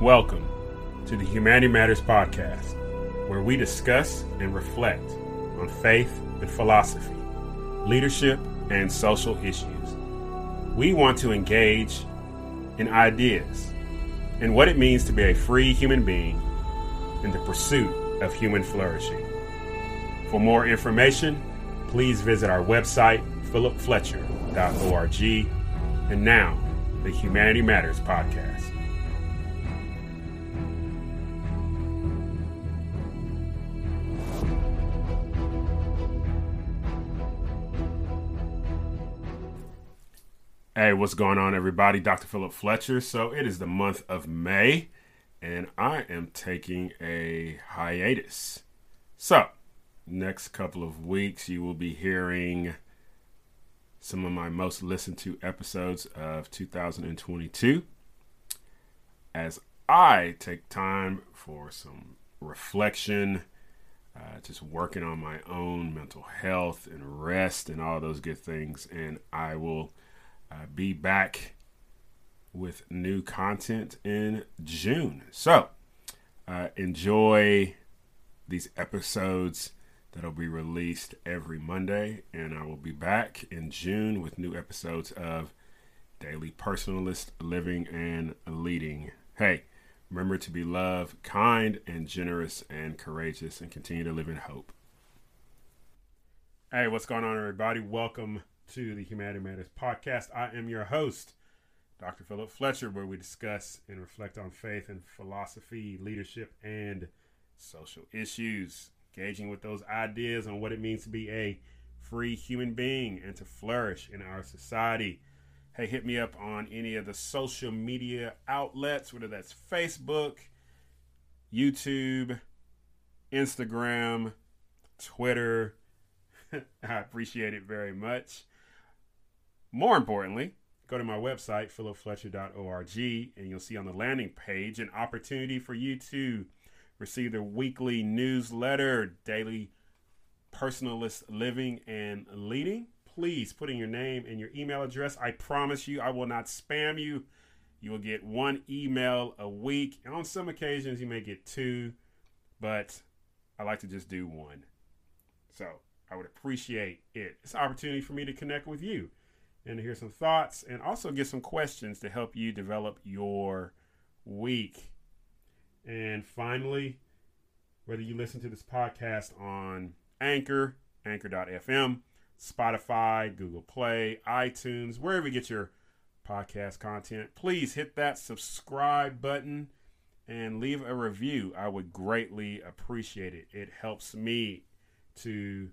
Welcome to the Humanity Matters podcast, where we discuss and reflect on faith and philosophy, leadership, and social issues. We want to engage in ideas and what it means to be a free human being in the pursuit of human flourishing. For more information, please visit our website, philipfletcher.org. And now, the Humanity Matters podcast. Hey, what's going on, everybody? Dr. Philip Fletcher. So, it is the month of May, and I am taking a hiatus. So, next couple of weeks, you will be hearing some of my most listened to episodes of 2022 as I take time for some reflection, uh, just working on my own mental health and rest and all those good things. And I will uh, be back with new content in June. So uh, enjoy these episodes that'll be released every Monday. And I will be back in June with new episodes of Daily Personalist Living and Leading. Hey, remember to be loved, kind, and generous and courageous, and continue to live in hope. Hey, what's going on, everybody? Welcome to the Humanity Matters podcast. I am your host, Dr. Philip Fletcher, where we discuss and reflect on faith and philosophy, leadership, and social issues engaging with those ideas on what it means to be a free human being and to flourish in our society. Hey, hit me up on any of the social media outlets, whether that's Facebook, YouTube, Instagram, Twitter. I appreciate it very much. More importantly, go to my website, philipfletcher.org, and you'll see on the landing page an opportunity for you to receive the weekly newsletter, daily personalist living and leading. Please put in your name and your email address. I promise you, I will not spam you. You will get one email a week. And on some occasions, you may get two, but I like to just do one. So I would appreciate it. It's an opportunity for me to connect with you and to hear some thoughts and also get some questions to help you develop your week. And finally, whether you listen to this podcast on Anchor, Anchor.fm, Spotify, Google Play, iTunes, wherever you get your podcast content, please hit that subscribe button and leave a review. I would greatly appreciate it. It helps me to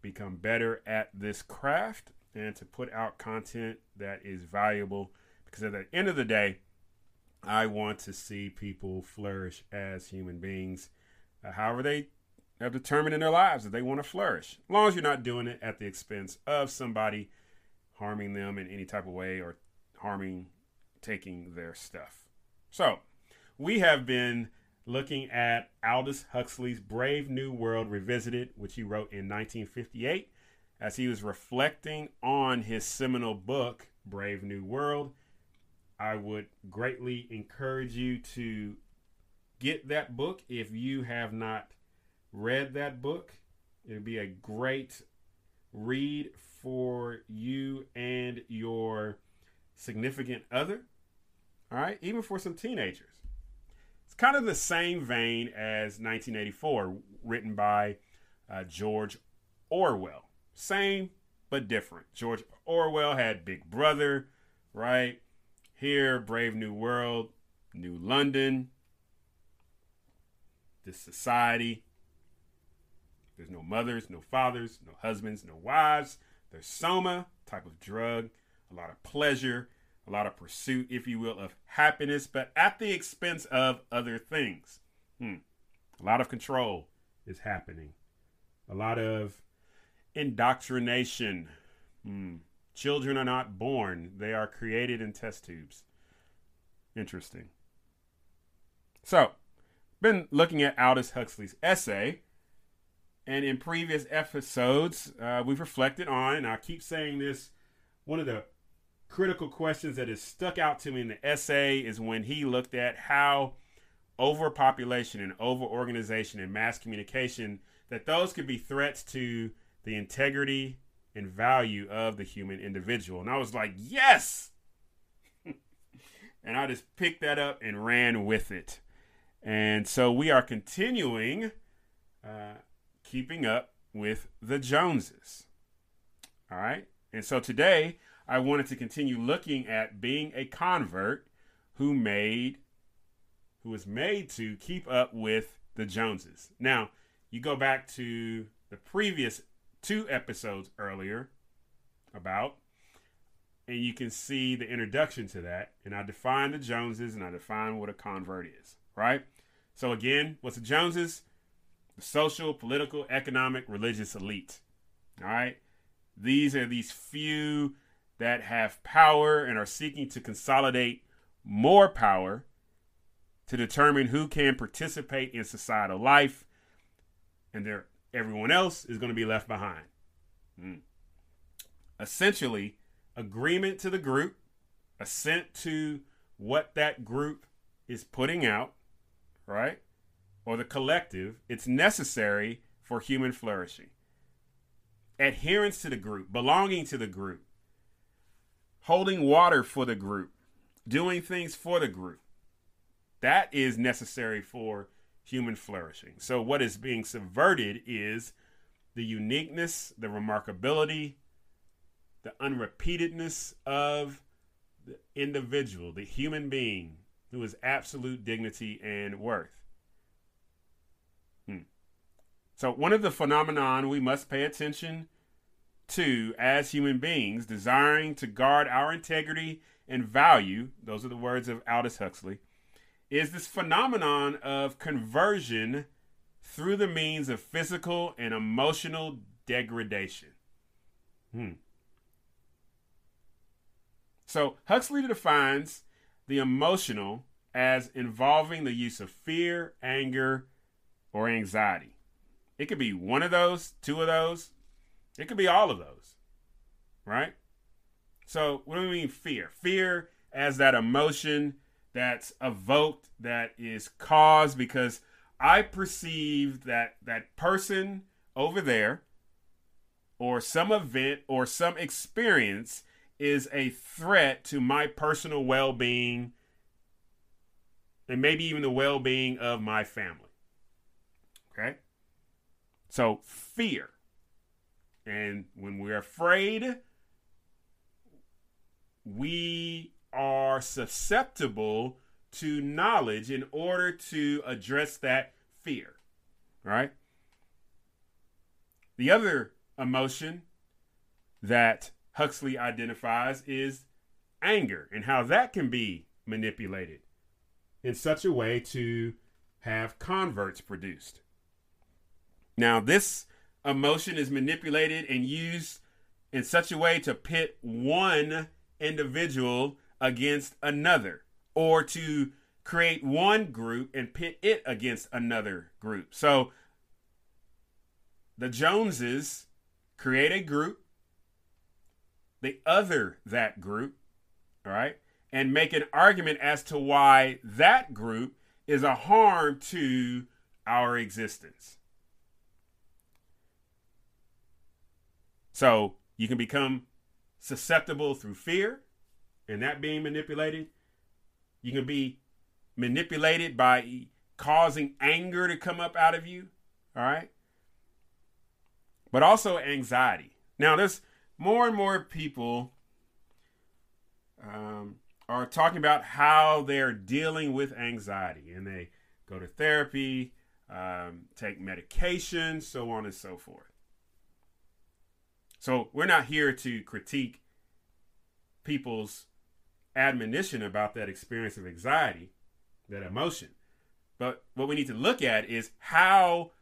become better at this craft and to put out content that is valuable because at the end of the day, I want to see people flourish as human beings, uh, however they have determined in their lives that they want to flourish. As long as you're not doing it at the expense of somebody harming them in any type of way or harming, taking their stuff. So, we have been looking at Aldous Huxley's Brave New World Revisited, which he wrote in 1958 as he was reflecting on his seminal book, Brave New World. I would greatly encourage you to get that book if you have not read that book. It would be a great read for you and your significant other. All right, even for some teenagers. It's kind of the same vein as 1984, written by uh, George Orwell. Same, but different. George Orwell had Big Brother, right? Here, Brave New World, New London, this society. There's no mothers, no fathers, no husbands, no wives. There's soma, type of drug, a lot of pleasure, a lot of pursuit, if you will, of happiness, but at the expense of other things. Hmm. A lot of control is happening. A lot of Indoctrination. Hmm. Children are not born, they are created in test tubes. Interesting. So, been looking at Aldous Huxley's essay, and in previous episodes, uh, we've reflected on, and I keep saying this, one of the critical questions that has stuck out to me in the essay is when he looked at how overpopulation and overorganization and mass communication, that those could be threats to the integrity and value of the human individual. And I was like, yes! and I just picked that up and ran with it. And so we are continuing uh, keeping up with the Joneses. All right. And so today I wanted to continue looking at being a convert who made who was made to keep up with the Joneses. Now, you go back to the previous two episodes earlier about and you can see the introduction to that and I define the Joneses and I define what a convert is, right? So again, what's the Joneses? The social, political, economic, religious elite. All right? These are these few that have power and are seeking to consolidate more power to determine who can participate in societal life, and everyone else is going to be left behind. Mm. Essentially, agreement to the group, assent to what that group is putting out, right? Or the collective, it's necessary for human flourishing. Adherence to the group, belonging to the group, holding water for the group, doing things for the group. That is necessary for human flourishing. So, what is being subverted is the uniqueness, the remarkability, the unrepeatedness of the individual, the human being who is absolute dignity and worth. Hmm. So, one of the phenomenon we must pay attention to as human beings, desiring to guard our integrity and value, those are the words of Aldous Huxley, is this phenomenon of conversion through the means of physical and emotional degradation. Hmm. So Huxley defines the emotional as involving the use of fear, anger, or anxiety. It could be one of those, two of those, it could be all of those, right? So, what do we mean fear? Fear as that emotion that's evoked, that is caused because I perceive that that person over there or some event or some experience is a threat to my personal well being and maybe even the well being of my family. Okay? So, fear. And when we're afraid, we are susceptible to knowledge in order to address that fear. Right? The other emotion that Huxley identifies is anger and how that can be manipulated in such a way to have converts produced. Now, this emotion is manipulated and used in such a way to pit one individual against another or to create one group and pit it against another group. So the Joneses create a group the other that group, all right, and make an argument as to why that group is a harm to our existence. So you can become susceptible through fear and that being manipulated. You can be manipulated by causing anger to come up out of you, all right? But also anxiety. Now, there's more and more people um, are talking about how they're dealing with anxiety and they go to therapy, um, take medication, so on and so forth. So we're not here to critique people's admonition about that experience of anxiety, that emotion. But what we need to look at is how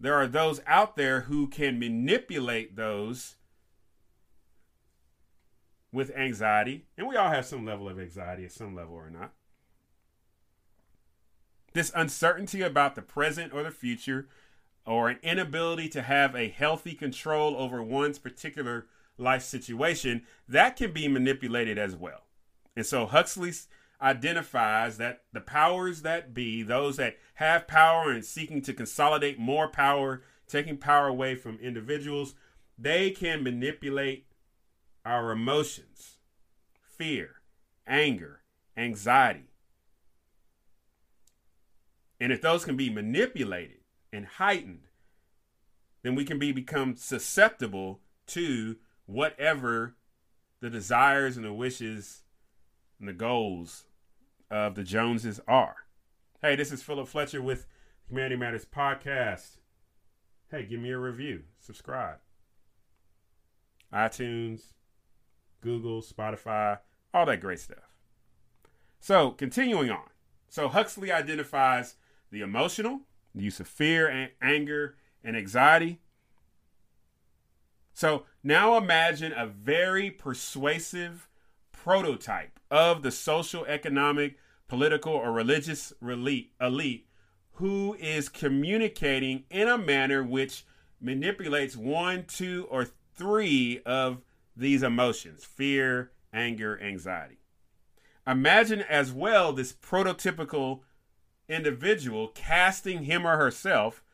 there are those out there who can manipulate those with anxiety, and we all have some level of anxiety at some level or not. This uncertainty about the present or the future, or an inability to have a healthy control over one's particular life situation, that can be manipulated as well. And so Huxley identifies that the powers that be, those that have power and seeking to consolidate more power, taking power away from individuals, they can manipulate our emotions, fear, anger, anxiety. And if those can be manipulated and heightened, then we can be become susceptible to whatever the desires and the wishes and the goals of the Joneses are. Hey, this is Philip Fletcher with Humanity Matters Podcast. Hey, give me a review, subscribe. iTunes, Google, Spotify, all that great stuff. So, continuing on. So, Huxley identifies the emotional, the use of fear and anger and anxiety. So, now imagine a very persuasive prototype of the social, economic, political, or religious elite, who is communicating in a manner which manipulates one, two, or three of these emotions fear, anger, anxiety. Imagine as well this prototypical individual casting him or herself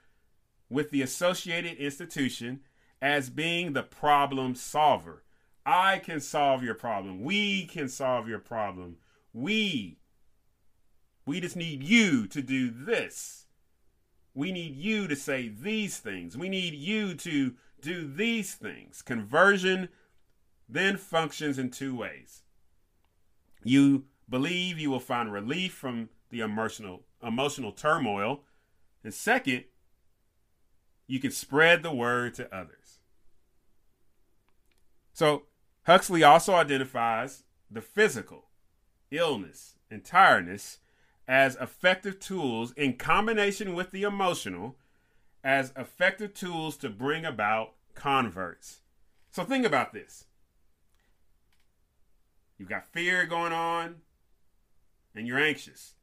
with the associated institution as being the problem solver. I can solve your problem. We can solve your problem. We. We just need you to do this. We need you to say these things. We need you to do these things. Conversion then functions in two ways. You believe you will find relief from the emotional emotional turmoil. And second, you can spread the word to others. So, Huxley also identifies the physical, illness, and tiredness as effective tools in combination with the emotional as effective tools to bring about converts. So, think about this you've got fear going on, and you're anxious,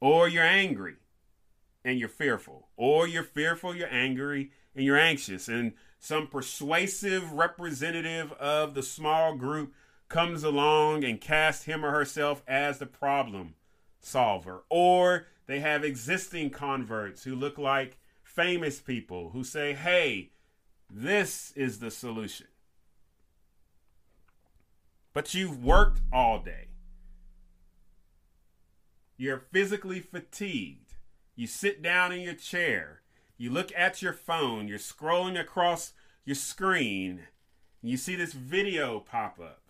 or you're angry and you're fearful, or you're fearful, you're angry, and you're anxious, and some persuasive representative of the small group comes along and casts him or herself as the problem solver, or they have existing converts who look like famous people who say, hey, this is the solution. But you've worked all day. You're physically fatigued. You sit down in your chair. You look at your phone. You're scrolling across your screen. You see this video pop up.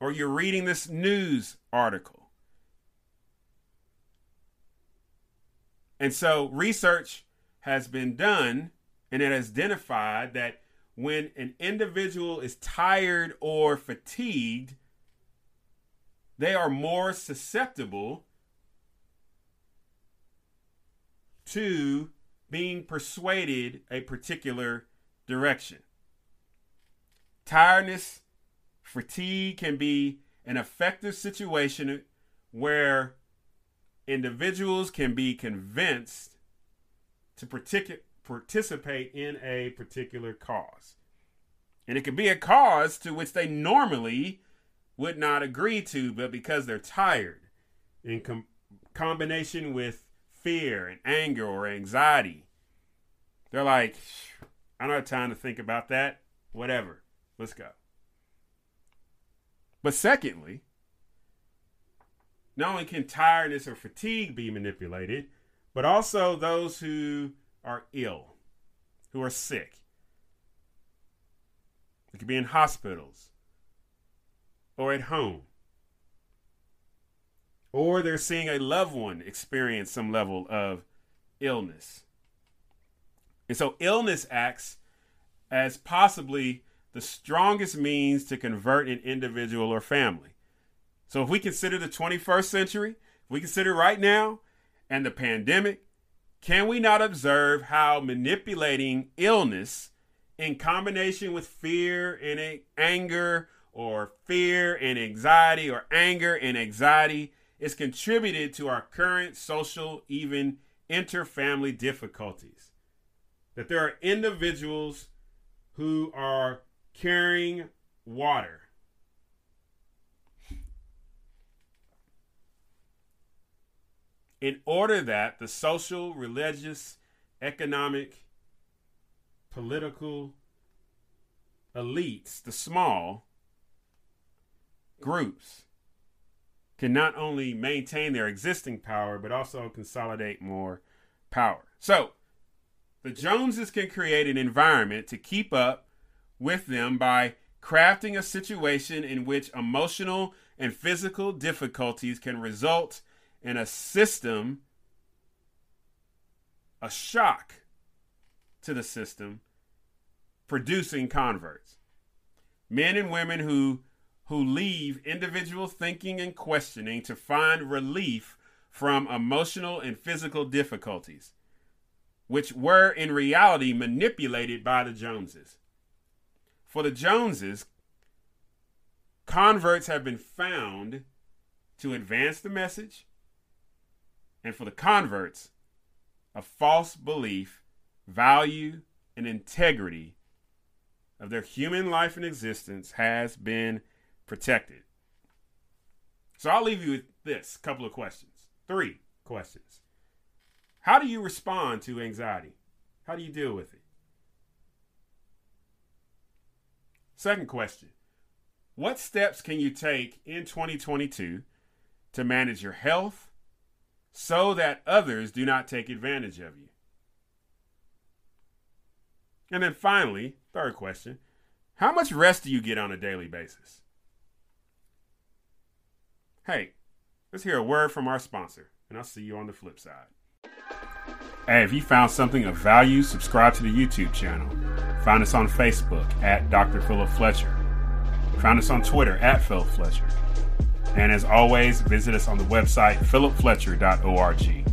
Or you're reading this news article. And so research has been done and it has identified that when an individual is tired or fatigued, they are more susceptible to being persuaded a particular direction. Tiredness, fatigue can be an effective situation where individuals can be convinced to partic- participate in a particular cause. And it can be a cause to which they normally would not agree to, but because they're tired in com- combination with fear and anger or anxiety. They're like, I don't have time to think about that. Whatever. Let's go. But secondly, not only can tiredness or fatigue be manipulated, but also those who are ill, who are sick. They could be in hospitals or at home or they're seeing a loved one experience some level of illness. And so illness acts as possibly the strongest means to convert an individual or family. So if we consider the 21st century, if we consider right now and the pandemic, can we not observe how manipulating illness in combination with fear and anger or fear and anxiety or anger and anxiety is contributed to our current social, even interfamily difficulties. That there are individuals who are carrying water. In order that the social, religious, economic, political elites, the small groups, can not only maintain their existing power, but also consolidate more power. So, the Joneses can create an environment to keep up with them by crafting a situation in which emotional and physical difficulties can result in a system, a shock to the system, producing converts. Men and women who who leave individual thinking and questioning to find relief from emotional and physical difficulties, which were in reality manipulated by the Joneses. For the Joneses, converts have been found to advance the message, and for the converts, a false belief, value, and integrity of their human life and existence has been protected. So I'll leave you with this couple of questions. Three questions. How do you respond to anxiety? How do you deal with it? Second question What steps can you take in 2022 to manage your health so that others do not take advantage of you? And then finally, third question How much rest do you get on a daily basis? Hey, let's hear a word from our sponsor, and I'll see you on the flip side. Hey, if you found something of value, subscribe to the YouTube channel. Find us on Facebook at Dr. Philip Fletcher. Find us on Twitter at Philip Fletcher. And as always, visit us on the website philipfletcher.org.